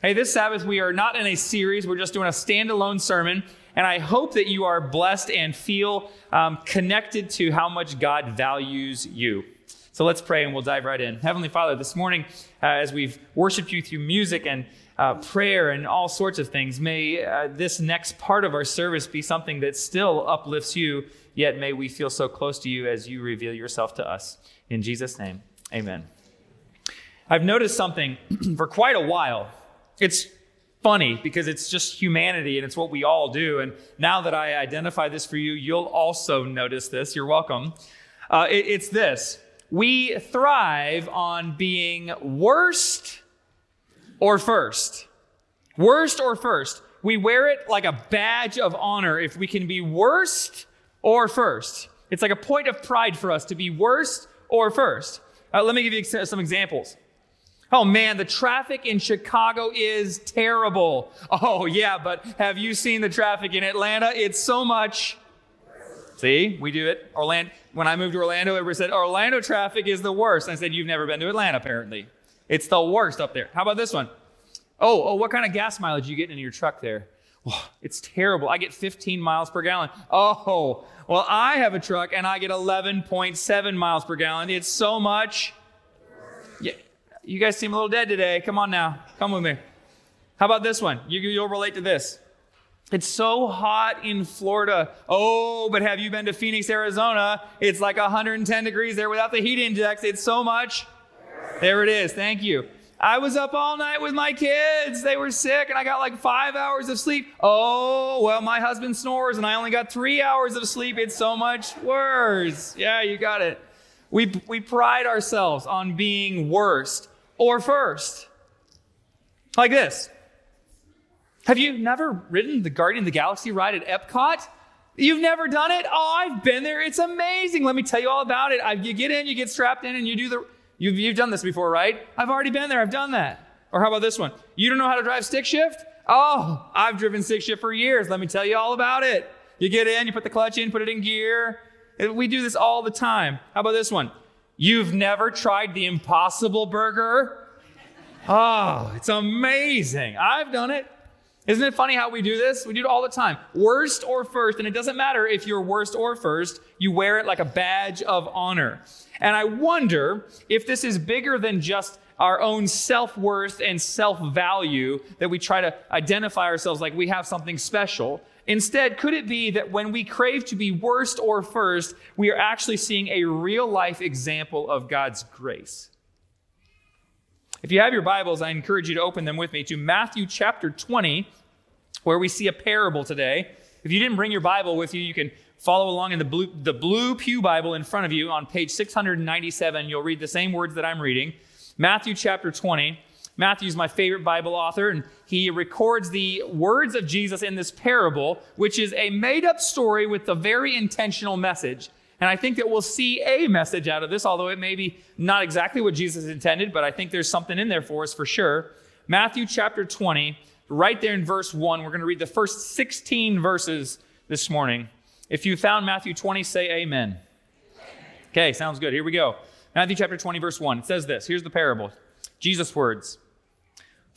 Hey, this Sabbath, we are not in a series, we're just doing a standalone sermon. And I hope that you are blessed and feel um, connected to how much God values you. So let's pray and we'll dive right in. Heavenly Father, this morning, uh, as we've worshiped you through music and uh, prayer and all sorts of things, may uh, this next part of our service be something that still uplifts you, yet may we feel so close to you as you reveal yourself to us. In Jesus' name, amen. I've noticed something for quite a while. It's funny because it's just humanity and it's what we all do. And now that I identify this for you, you'll also notice this. You're welcome. Uh, it, it's this we thrive on being worst or first. Worst or first. We wear it like a badge of honor if we can be worst or first. It's like a point of pride for us to be worst or first. Uh, let me give you some examples. Oh man, the traffic in Chicago is terrible. Oh yeah, but have you seen the traffic in Atlanta? It's so much. See, we do it. Orlando. When I moved to Orlando, everybody said Orlando traffic is the worst. I said you've never been to Atlanta, apparently. It's the worst up there. How about this one? Oh, oh, what kind of gas mileage you getting in your truck there? Oh, it's terrible. I get 15 miles per gallon. Oh, well, I have a truck and I get 11.7 miles per gallon. It's so much. You guys seem a little dead today. Come on now. Come with me. How about this one? You, you'll relate to this. It's so hot in Florida. Oh, but have you been to Phoenix, Arizona? It's like 110 degrees there without the heat index. It's so much. There it is. Thank you. I was up all night with my kids. They were sick, and I got like five hours of sleep. Oh, well, my husband snores, and I only got three hours of sleep. It's so much worse. Yeah, you got it. We, we pride ourselves on being worst or first. Like this. Have you never ridden the Guardian of the Galaxy ride at Epcot? You've never done it? Oh, I've been there. It's amazing. Let me tell you all about it. I, you get in, you get strapped in, and you do the. You've, you've done this before, right? I've already been there. I've done that. Or how about this one? You don't know how to drive stick shift? Oh, I've driven stick shift for years. Let me tell you all about it. You get in, you put the clutch in, put it in gear. We do this all the time. How about this one? You've never tried the Impossible Burger? Oh, it's amazing. I've done it. Isn't it funny how we do this? We do it all the time. Worst or first, and it doesn't matter if you're worst or first, you wear it like a badge of honor. And I wonder if this is bigger than just our own self worth and self value that we try to identify ourselves like we have something special. Instead, could it be that when we crave to be worst or first, we are actually seeing a real life example of God's grace? If you have your Bibles, I encourage you to open them with me to Matthew chapter 20, where we see a parable today. If you didn't bring your Bible with you, you can follow along in the blue, the blue Pew Bible in front of you on page 697. You'll read the same words that I'm reading. Matthew chapter 20. Matthew's my favorite Bible author, and he records the words of Jesus in this parable, which is a made up story with a very intentional message. And I think that we'll see a message out of this, although it may be not exactly what Jesus intended, but I think there's something in there for us for sure. Matthew chapter 20, right there in verse 1, we're going to read the first 16 verses this morning. If you found Matthew 20, say amen. Okay, sounds good. Here we go. Matthew chapter 20, verse 1. It says this. Here's the parable. Jesus' words.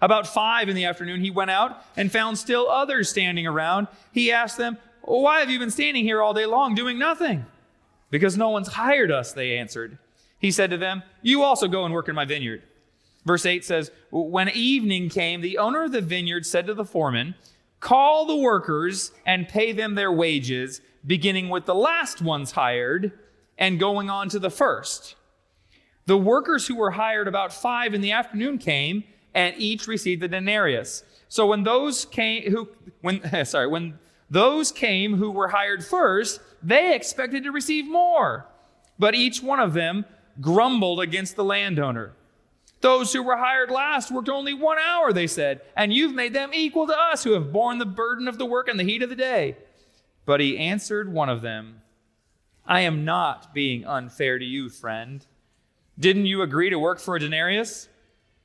About five in the afternoon, he went out and found still others standing around. He asked them, Why have you been standing here all day long doing nothing? Because no one's hired us, they answered. He said to them, You also go and work in my vineyard. Verse 8 says, When evening came, the owner of the vineyard said to the foreman, Call the workers and pay them their wages, beginning with the last ones hired and going on to the first. The workers who were hired about five in the afternoon came and each received a denarius. So when those came who when sorry, when those came who were hired first, they expected to receive more. But each one of them grumbled against the landowner. Those who were hired last worked only one hour, they said, and you've made them equal to us who have borne the burden of the work and the heat of the day. But he answered one of them, I am not being unfair to you, friend. Didn't you agree to work for a denarius?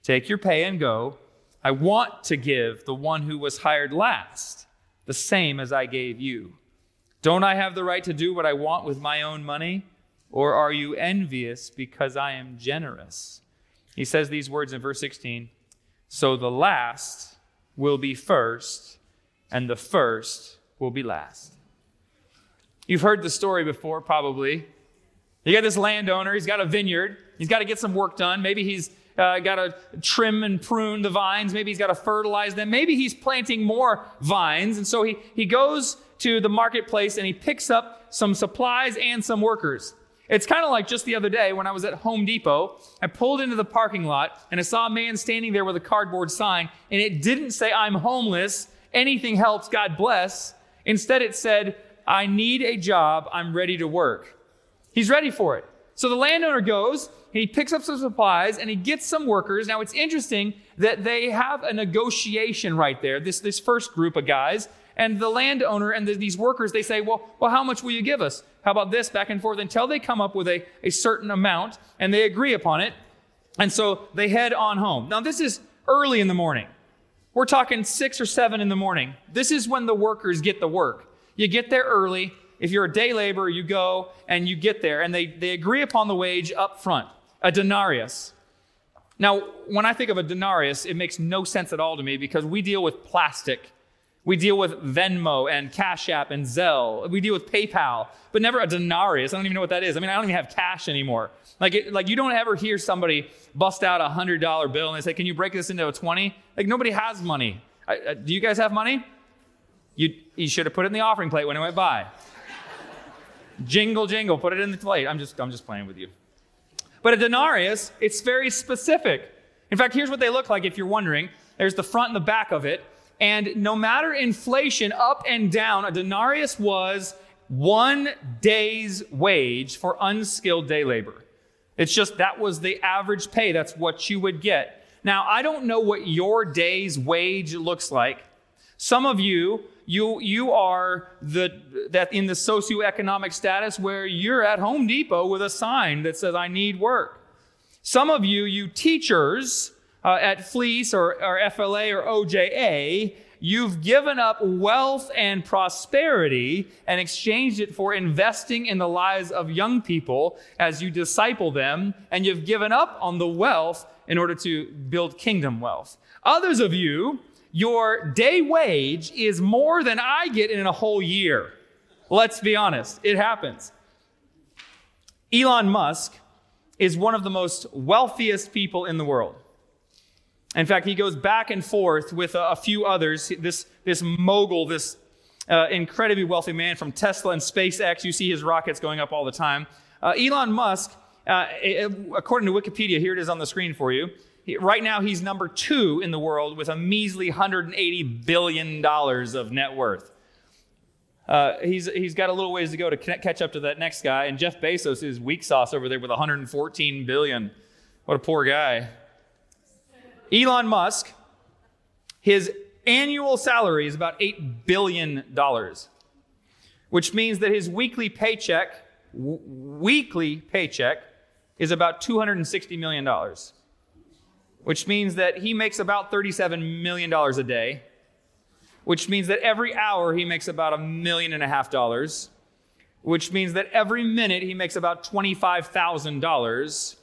Take your pay and go. I want to give the one who was hired last the same as I gave you. Don't I have the right to do what I want with my own money? Or are you envious because I am generous? He says these words in verse 16 So the last will be first, and the first will be last. You've heard the story before, probably. You got this landowner, he's got a vineyard, he's got to get some work done. Maybe he's uh, got to trim and prune the vines. Maybe he's got to fertilize them. Maybe he's planting more vines. And so he, he goes to the marketplace and he picks up some supplies and some workers. It's kind of like just the other day when I was at Home Depot. I pulled into the parking lot and I saw a man standing there with a cardboard sign, and it didn't say, I'm homeless, anything helps, God bless. Instead, it said, I need a job, I'm ready to work. He's ready for it. So the landowner goes, he picks up some supplies and he gets some workers. Now it's interesting that they have a negotiation right there, this, this first group of guys. And the landowner and the, these workers, they say, well, well, how much will you give us? How about this? Back and forth until they come up with a, a certain amount and they agree upon it. And so they head on home. Now, this is early in the morning. We're talking six or seven in the morning. This is when the workers get the work. You get there early. If you're a day laborer, you go and you get there, and they, they agree upon the wage up front a denarius. Now, when I think of a denarius, it makes no sense at all to me because we deal with plastic. We deal with Venmo and Cash App and Zelle. We deal with PayPal, but never a denarius. I don't even know what that is. I mean, I don't even have cash anymore. Like, it, like you don't ever hear somebody bust out a hundred dollar bill and they say, "Can you break this into a 20? Like nobody has money. I, I, do you guys have money? You you should have put it in the offering plate when it went by. Jingle jingle, put it in the plate. I'm just I'm just playing with you. But a denarius, it's very specific. In fact, here's what they look like if you're wondering. There's the front and the back of it. And no matter inflation up and down, a denarius was one day's wage for unskilled day labor. It's just that was the average pay. That's what you would get. Now, I don't know what your day's wage looks like. Some of you you, you are the, that in the socioeconomic status where you're at Home Depot with a sign that says, I need work. Some of you, you teachers uh, at Fleece or, or FLA or OJA, you've given up wealth and prosperity and exchanged it for investing in the lives of young people as you disciple them, and you've given up on the wealth in order to build kingdom wealth. Others of you, your day wage is more than I get in a whole year. Let's be honest, it happens. Elon Musk is one of the most wealthiest people in the world. In fact, he goes back and forth with a, a few others. This, this mogul, this uh, incredibly wealthy man from Tesla and SpaceX, you see his rockets going up all the time. Uh, Elon Musk, uh, according to Wikipedia, here it is on the screen for you. Right now, he's number two in the world with a measly $180 billion of net worth. Uh, he's, he's got a little ways to go to catch up to that next guy. And Jeff Bezos is weak sauce over there with 114 billion. What a poor guy. Elon Musk, his annual salary is about $8 billion, which means that his weekly paycheck, w- weekly paycheck, is about $260 million which means that he makes about $37 million a day, which means that every hour he makes about a million and a half dollars, which means that every minute he makes about $25,000,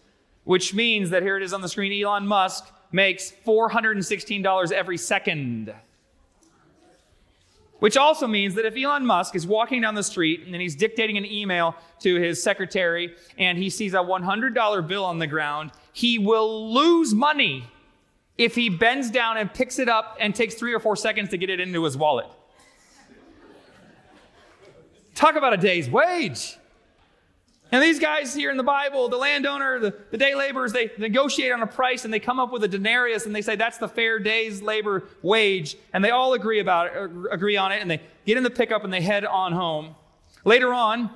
which means that here it is on the screen Elon Musk makes $416 every second. Which also means that if Elon Musk is walking down the street and he's dictating an email to his secretary and he sees a $100 bill on the ground, he will lose money if he bends down and picks it up and takes three or four seconds to get it into his wallet. Talk about a day's wage. And these guys here in the Bible, the landowner, the, the day laborers, they negotiate on a price and they come up with a denarius and they say that's the fair day's labor wage. And they all agree about it, agree on it, and they get in the pickup and they head on home. Later on,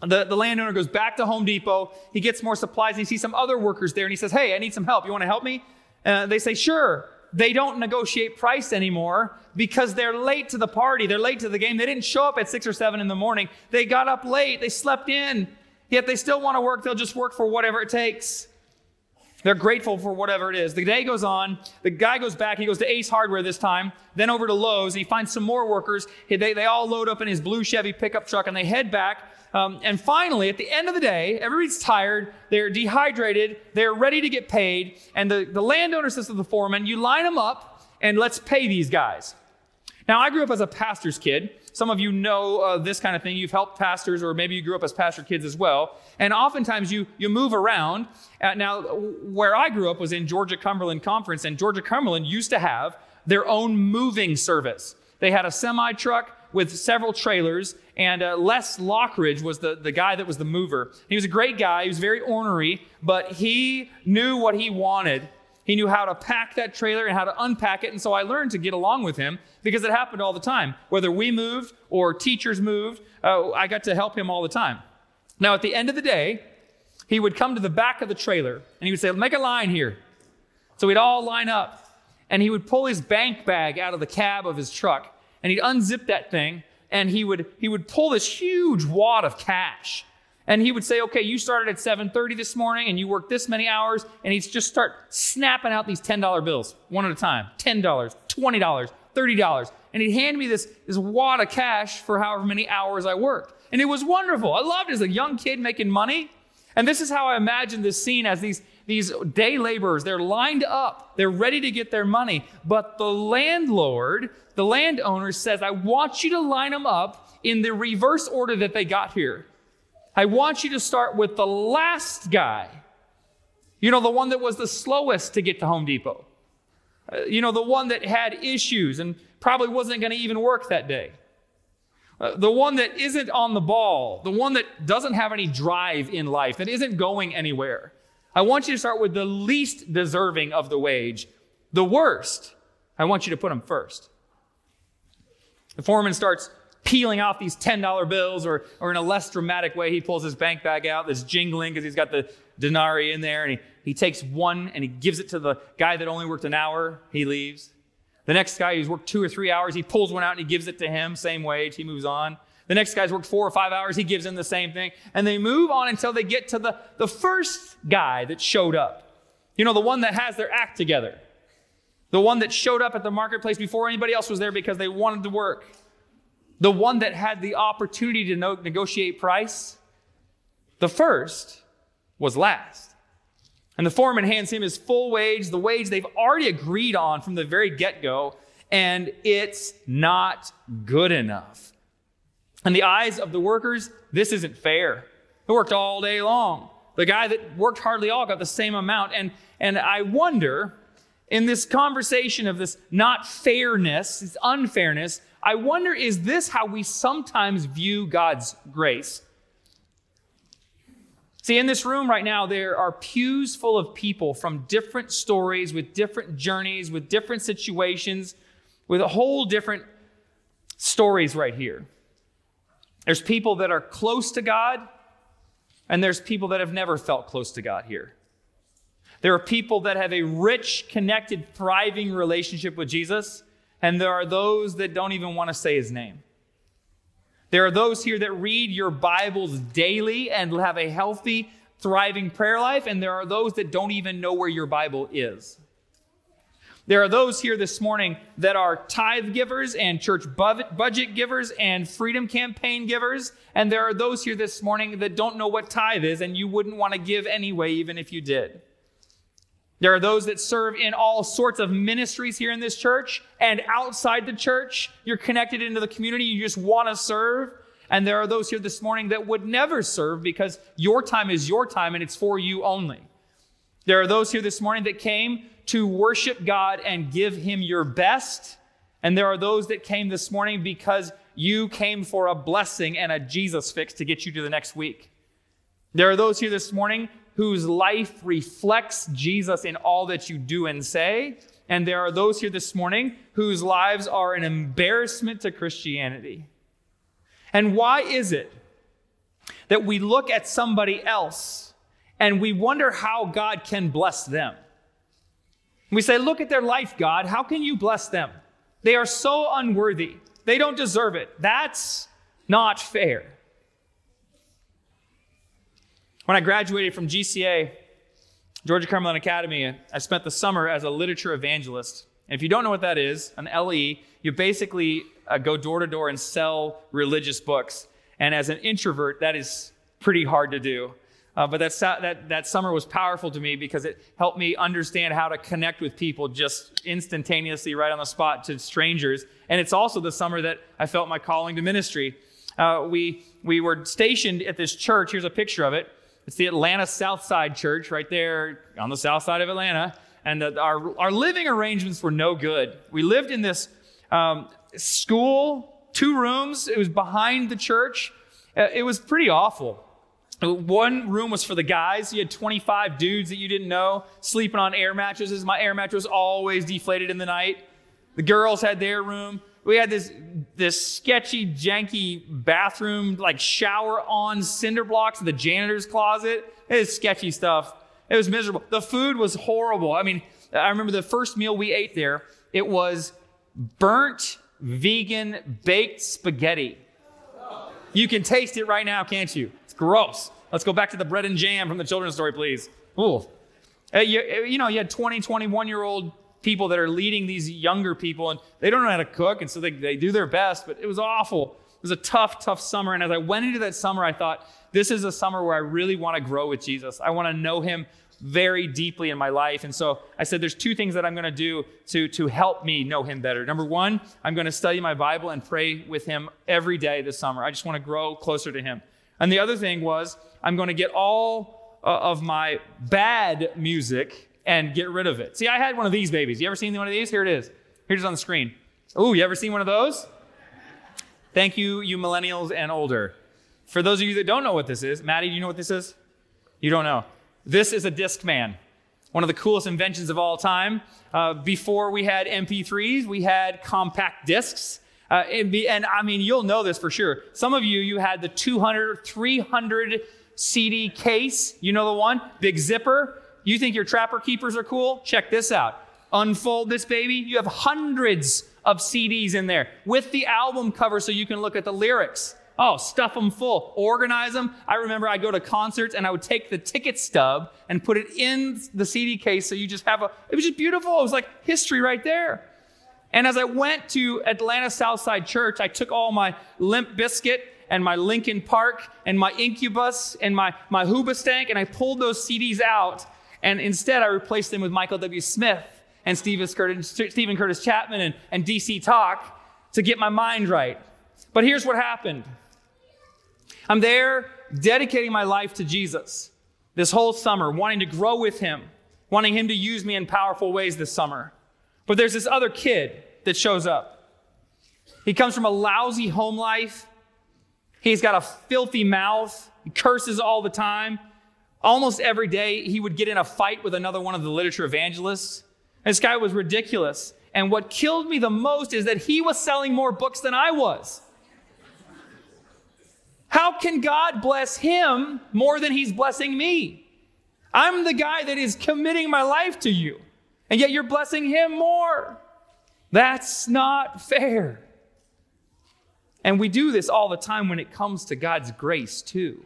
the, the landowner goes back to Home Depot. He gets more supplies and he sees some other workers there and he says, Hey, I need some help. You want to help me? Uh, they say, Sure. They don't negotiate price anymore because they're late to the party. They're late to the game. They didn't show up at six or seven in the morning. They got up late. They slept in. Yet they still want to work. They'll just work for whatever it takes. They're grateful for whatever it is. The day goes on. The guy goes back. He goes to Ace Hardware this time, then over to Lowe's, he finds some more workers. They, they all load up in his blue Chevy pickup truck and they head back um, and finally, at the end of the day, everybody's tired, they're dehydrated, they're ready to get paid, and the, the landowner says to the foreman, You line them up and let's pay these guys. Now, I grew up as a pastor's kid. Some of you know uh, this kind of thing. You've helped pastors, or maybe you grew up as pastor kids as well. And oftentimes you, you move around. Uh, now, where I grew up was in Georgia Cumberland Conference, and Georgia Cumberland used to have their own moving service. They had a semi truck with several trailers, and uh, Les Lockridge was the, the guy that was the mover. He was a great guy. He was very ornery, but he knew what he wanted. He knew how to pack that trailer and how to unpack it. And so I learned to get along with him because it happened all the time. Whether we moved or teachers moved, uh, I got to help him all the time. Now, at the end of the day, he would come to the back of the trailer and he would say, Make a line here. So we'd all line up. And he would pull his bank bag out of the cab of his truck and he'd unzip that thing and he would he would pull this huge wad of cash and he would say okay you started at 7.30 this morning and you worked this many hours. And he'd just start snapping out these $10 bills one at a time. $10 $20 $30 and he'd hand me this, this wad of cash for however many hours i worked. And it was wonderful. I loved it as a young kid making money. And this is how i imagine this scene as these these day laborers, they're lined up, they're ready to get their money. But the landlord, the landowner says, I want you to line them up in the reverse order that they got here. I want you to start with the last guy. You know, the one that was the slowest to get to Home Depot. Uh, you know, the one that had issues and probably wasn't going to even work that day. Uh, the one that isn't on the ball, the one that doesn't have any drive in life, that isn't going anywhere. I want you to start with the least deserving of the wage, the worst. I want you to put them first. The foreman starts peeling off these $10 bills, or, or in a less dramatic way, he pulls his bank bag out that's jingling because he's got the denarii in there, and he, he takes one and he gives it to the guy that only worked an hour. He leaves. The next guy who's worked two or three hours, he pulls one out and he gives it to him, same wage. He moves on. The next guy's worked four or five hours. He gives him the same thing. And they move on until they get to the, the first guy that showed up. You know, the one that has their act together. The one that showed up at the marketplace before anybody else was there because they wanted to work. The one that had the opportunity to no- negotiate price. The first was last. And the foreman hands him his full wage, the wage they've already agreed on from the very get go, and it's not good enough. In the eyes of the workers, this isn't fair. They worked all day long. The guy that worked hardly all got the same amount. And, and I wonder, in this conversation of this not fairness, this unfairness, I wonder, is this how we sometimes view God's grace? See, in this room right now, there are pews full of people from different stories, with different journeys, with different situations, with a whole different stories right here. There's people that are close to God, and there's people that have never felt close to God here. There are people that have a rich, connected, thriving relationship with Jesus, and there are those that don't even want to say his name. There are those here that read your Bibles daily and have a healthy, thriving prayer life, and there are those that don't even know where your Bible is. There are those here this morning that are tithe givers and church budget givers and freedom campaign givers. And there are those here this morning that don't know what tithe is and you wouldn't want to give anyway, even if you did. There are those that serve in all sorts of ministries here in this church and outside the church. You're connected into the community, you just want to serve. And there are those here this morning that would never serve because your time is your time and it's for you only. There are those here this morning that came to worship God and give Him your best. And there are those that came this morning because you came for a blessing and a Jesus fix to get you to the next week. There are those here this morning whose life reflects Jesus in all that you do and say. And there are those here this morning whose lives are an embarrassment to Christianity. And why is it that we look at somebody else and we wonder how God can bless them. We say, Look at their life, God. How can you bless them? They are so unworthy. They don't deserve it. That's not fair. When I graduated from GCA, Georgia Cumberland Academy, I spent the summer as a literature evangelist. And if you don't know what that is, an LE, you basically uh, go door to door and sell religious books. And as an introvert, that is pretty hard to do. Uh, but that, that, that summer was powerful to me because it helped me understand how to connect with people just instantaneously, right on the spot to strangers. And it's also the summer that I felt my calling to ministry. Uh, we, we were stationed at this church. Here's a picture of it. It's the Atlanta South Side Church right there on the south side of Atlanta. And uh, our, our living arrangements were no good. We lived in this um, school, two rooms. It was behind the church. Uh, it was pretty awful. One room was for the guys. You had 25 dudes that you didn't know sleeping on air mattresses. My air mattress always deflated in the night. The girls had their room. We had this, this sketchy, janky bathroom, like shower on cinder blocks in the janitor's closet. It was sketchy stuff. It was miserable. The food was horrible. I mean, I remember the first meal we ate there, it was burnt vegan baked spaghetti. You can taste it right now, can't you? It's gross. Let's go back to the bread and jam from the children's story, please. Ooh. Uh, you, uh, you know, you had 20, 21 year old people that are leading these younger people, and they don't know how to cook, and so they, they do their best, but it was awful. It was a tough, tough summer. And as I went into that summer, I thought, this is a summer where I really want to grow with Jesus. I want to know him very deeply in my life. And so I said, there's two things that I'm going to do to, to help me know him better. Number one, I'm going to study my Bible and pray with him every day this summer. I just want to grow closer to him. And the other thing was, I'm going to get all uh, of my bad music and get rid of it. See, I had one of these babies. You ever seen one of these? Here it is. Here's on the screen. Oh, you ever seen one of those? Thank you, you millennials and older. For those of you that don't know what this is, Maddie, do you know what this is? You don't know. This is a Discman, one of the coolest inventions of all time. Uh, before we had MP3s, we had compact discs. Uh, be, and I mean, you'll know this for sure. Some of you, you had the 200, 300 CD case. You know the one? Big zipper. You think your trapper keepers are cool? Check this out. Unfold this baby. You have hundreds of CDs in there with the album cover so you can look at the lyrics. Oh, stuff them full, organize them. I remember I'd go to concerts and I would take the ticket stub and put it in the CD case so you just have a, it was just beautiful. It was like history right there. And as I went to Atlanta Southside Church, I took all my Limp Bizkit and my Linkin Park and my Incubus and my, my Hoobastank and I pulled those CDs out and instead I replaced them with Michael W. Smith and Steven Curtis, Chapman and, and DC Talk to get my mind right. But here's what happened. I'm there dedicating my life to Jesus this whole summer, wanting to grow with him, wanting him to use me in powerful ways this summer. But there's this other kid that shows up. He comes from a lousy home life. He's got a filthy mouth. He curses all the time. Almost every day, he would get in a fight with another one of the literature evangelists. This guy was ridiculous. And what killed me the most is that he was selling more books than I was. How can God bless him more than he's blessing me? I'm the guy that is committing my life to you, and yet you're blessing him more. That's not fair. And we do this all the time when it comes to God's grace, too.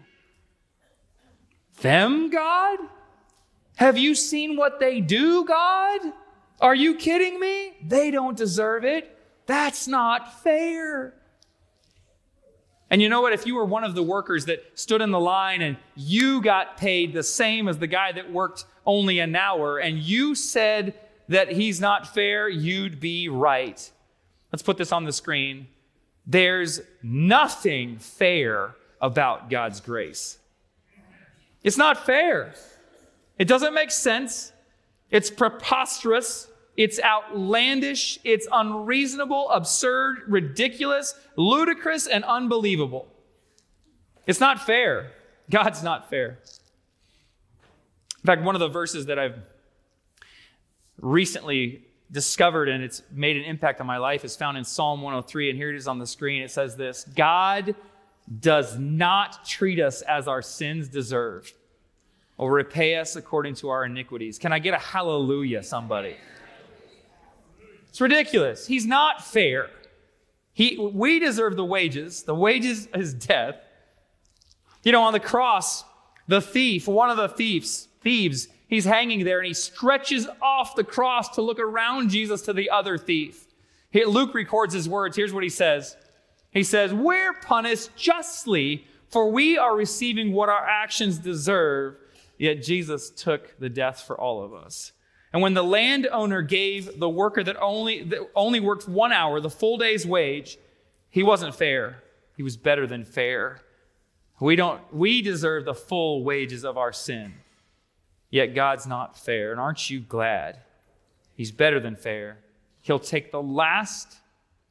Them, God? Have you seen what they do, God? Are you kidding me? They don't deserve it. That's not fair. And you know what? If you were one of the workers that stood in the line and you got paid the same as the guy that worked only an hour and you said that he's not fair, you'd be right. Let's put this on the screen. There's nothing fair about God's grace. It's not fair. It doesn't make sense. It's preposterous. It's outlandish, it's unreasonable, absurd, ridiculous, ludicrous, and unbelievable. It's not fair. God's not fair. In fact, one of the verses that I've recently discovered and it's made an impact on my life is found in Psalm 103. And here it is on the screen. It says this God does not treat us as our sins deserve or repay us according to our iniquities. Can I get a hallelujah, somebody? It's ridiculous. He's not fair. He, we deserve the wages. The wages is death. You know, on the cross, the thief, one of the thieves, thieves, he's hanging there and he stretches off the cross to look around Jesus to the other thief. Luke records his words. Here's what he says He says, We're punished justly, for we are receiving what our actions deserve, yet Jesus took the death for all of us. And when the landowner gave the worker that only, that only worked one hour the full day's wage, he wasn't fair. He was better than fair. We, don't, we deserve the full wages of our sin. Yet God's not fair. And aren't you glad? He's better than fair. He'll take the last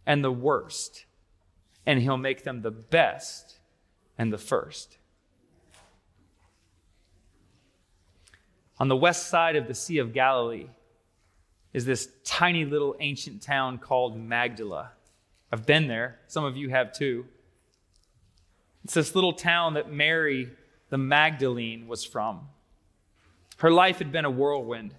and the worst, and he'll make them the best and the first. On the west side of the Sea of Galilee is this tiny little ancient town called Magdala. I've been there, some of you have too. It's this little town that Mary the Magdalene was from. Her life had been a whirlwind.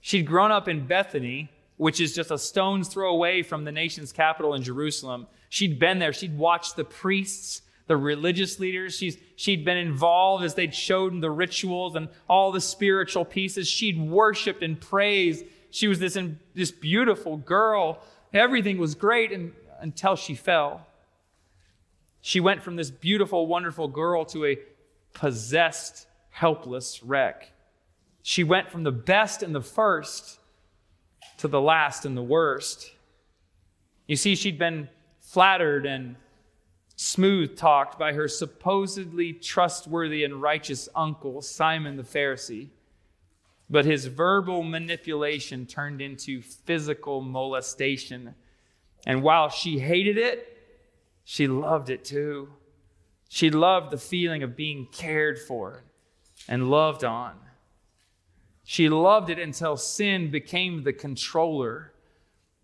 She'd grown up in Bethany, which is just a stone's throw away from the nation's capital in Jerusalem. She'd been there. She'd watched the priests, the religious leaders. She's, she'd been involved as they'd showed the rituals and all the spiritual pieces. She'd worshiped and praised. She was this, this beautiful girl. Everything was great and, until she fell. She went from this beautiful, wonderful girl to a possessed, helpless wreck. She went from the best and the first to the last and the worst. You see, she'd been flattered and smooth talked by her supposedly trustworthy and righteous uncle, Simon the Pharisee. But his verbal manipulation turned into physical molestation. And while she hated it, she loved it too. She loved the feeling of being cared for and loved on. She loved it until sin became the controller.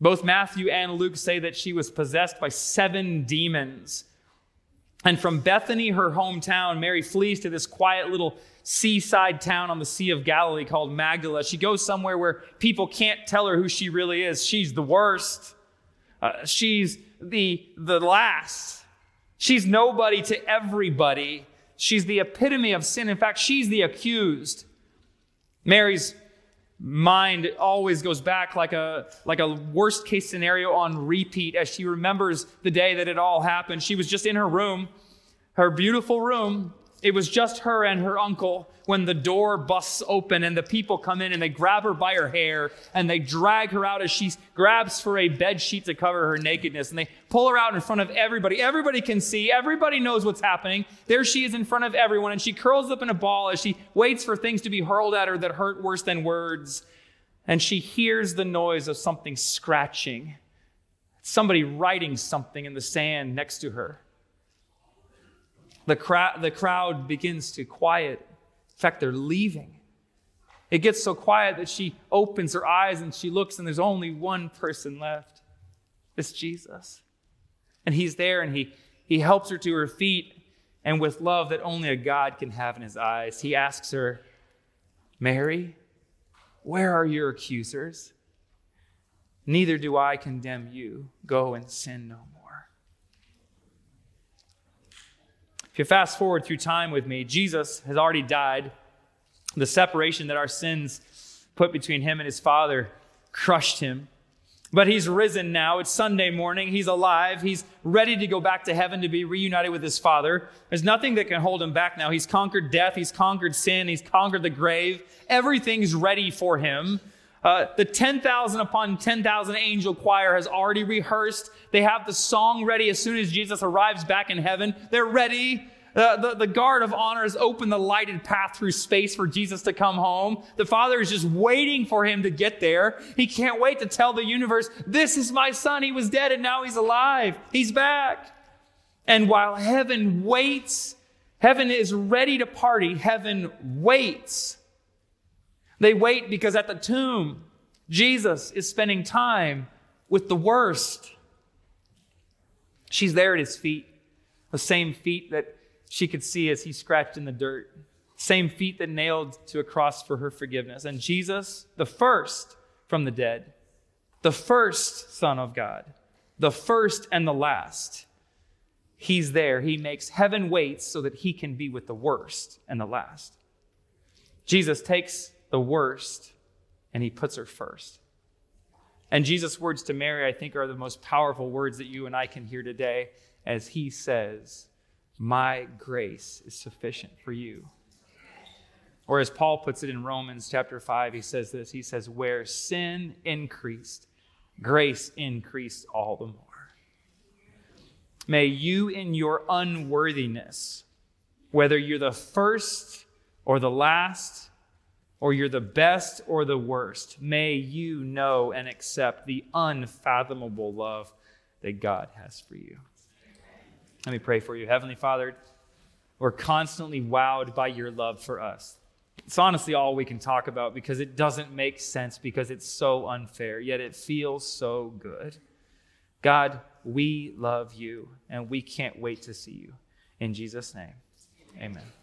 Both Matthew and Luke say that she was possessed by seven demons. And from Bethany, her hometown, Mary flees to this quiet little seaside town on the Sea of Galilee called Magdala. She goes somewhere where people can't tell her who she really is. She's the worst. Uh, she's the, the last. She's nobody to everybody. She's the epitome of sin. In fact, she's the accused. Mary's mind always goes back like a like a worst case scenario on repeat as she remembers the day that it all happened. She was just in her room, her beautiful room. It was just her and her uncle when the door busts open and the people come in and they grab her by her hair and they drag her out as she grabs for a bed sheet to cover her nakedness and they pull her out in front of everybody. Everybody can see, everybody knows what's happening. There she is in front of everyone and she curls up in a ball as she waits for things to be hurled at her that hurt worse than words. And she hears the noise of something scratching, somebody writing something in the sand next to her. The, cra- the crowd begins to quiet in fact, they're leaving. It gets so quiet that she opens her eyes and she looks, and there's only one person left. It's Jesus. And he's there and he, he helps her to her feet. And with love that only a God can have in his eyes, he asks her, Mary, where are your accusers? Neither do I condemn you. Go and sin no more. If you fast forward through time with me, Jesus has already died. The separation that our sins put between him and his Father crushed him. But he's risen now. It's Sunday morning. He's alive. He's ready to go back to heaven to be reunited with his Father. There's nothing that can hold him back now. He's conquered death. He's conquered sin. He's conquered the grave. Everything's ready for him. Uh, the 10,000 upon 10,000 angel choir has already rehearsed. They have the song ready as soon as Jesus arrives back in heaven. They're ready. Uh, the, the guard of honor has opened the lighted path through space for Jesus to come home. The Father is just waiting for him to get there. He can't wait to tell the universe, This is my son. He was dead and now he's alive. He's back. And while heaven waits, heaven is ready to party. Heaven waits they wait because at the tomb, Jesus is spending time with the worst. She's there at his feet, The same feet that she could see as he scratched in the dirt. Same feet that nailed to a cross for her forgiveness. And Jesus, the first from the dead, the first Son of God, the first and the last, he's there. He makes heaven wait so that he can be with the worst and the last. Jesus takes the worst and he puts her first. And Jesus' words to Mary, I think, are the most powerful words that you and I can hear today as he says, My grace is sufficient for you. Or as Paul puts it in Romans chapter 5, he says this He says, Where sin increased, grace increased all the more. May you, in your unworthiness, whether you're the first or the last, or you're the best or the worst, may you know and accept the unfathomable love that God has for you. Let me pray for you. Heavenly Father, we're constantly wowed by your love for us. It's honestly all we can talk about because it doesn't make sense, because it's so unfair, yet it feels so good. God, we love you and we can't wait to see you. In Jesus' name, amen.